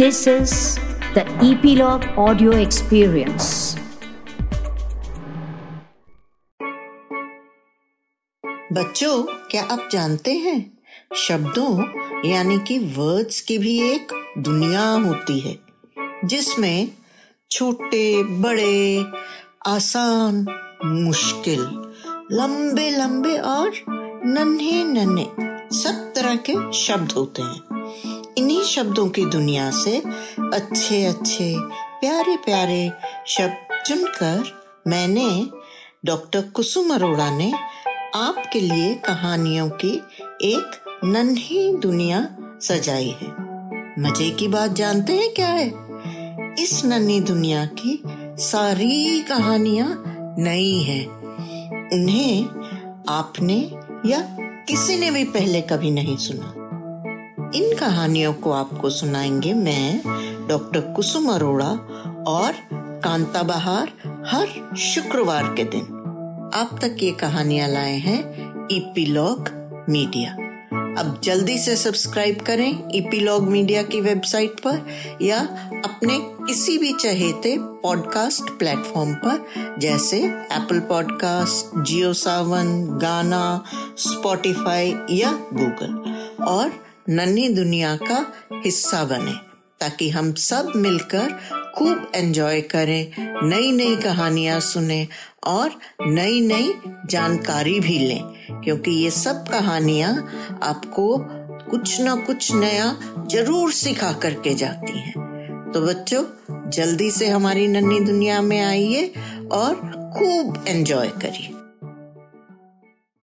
This is the Epilogue Audio Experience. बच्चों, क्या आप जानते हैं शब्दों, यानी कि वर्ड्स की भी एक दुनिया होती है, जिसमें छोटे, बड़े, आसान, मुश्किल, लंबे लंबे और नन्हे नन्हे सब तरह के शब्द होते हैं इन्हीं शब्दों की दुनिया से अच्छे अच्छे प्यारे प्यारे शब्द चुनकर मैंने डॉक्टर कुसुम अरोड़ा ने आपके लिए कहानियों की एक नन्ही दुनिया सजाई है। मज़े की बात जानते हैं क्या है? इस नन्ही दुनिया की सारी कहानियाँ नई हैं। उन्हें आपने या किसी ने भी पहले कभी नहीं सुना। इन कहानियों को आपको सुनाएँगे मैं, डॉक्टर कुसुम अरोड़ा और कांता बहार हर शुक्रवार के दिन। आप तक ये कहानियाँ लाए हैं ईपीलॉग मीडिया। अब जल्दी से सब्सक्राइब करें ईपीलॉग मीडिया की वेबसाइट पर या अपने किसी भी चहेते पॉडकास्ट प्लेटफॉर्म पर, जैसे एप्पल पॉडकास्ट, जियो सावन, गाना, स्पॉटिफाई या गूगल। और नन्ही दुनिया का हिस्सा बने, ताकि हम सब मिलकर खूब एंजॉय करें नई नई कहानियाँ सुने और नई नई जानकारी भी लें, क्योंकि ये सब कहानियाँ आपको कुछ ना कुछ नया ज़रूर सिखा करके जाती हैं। तो बच्चों, जल्दी से हमारी नन्ही दुनिया में आइए और खूब एंजॉय करिए।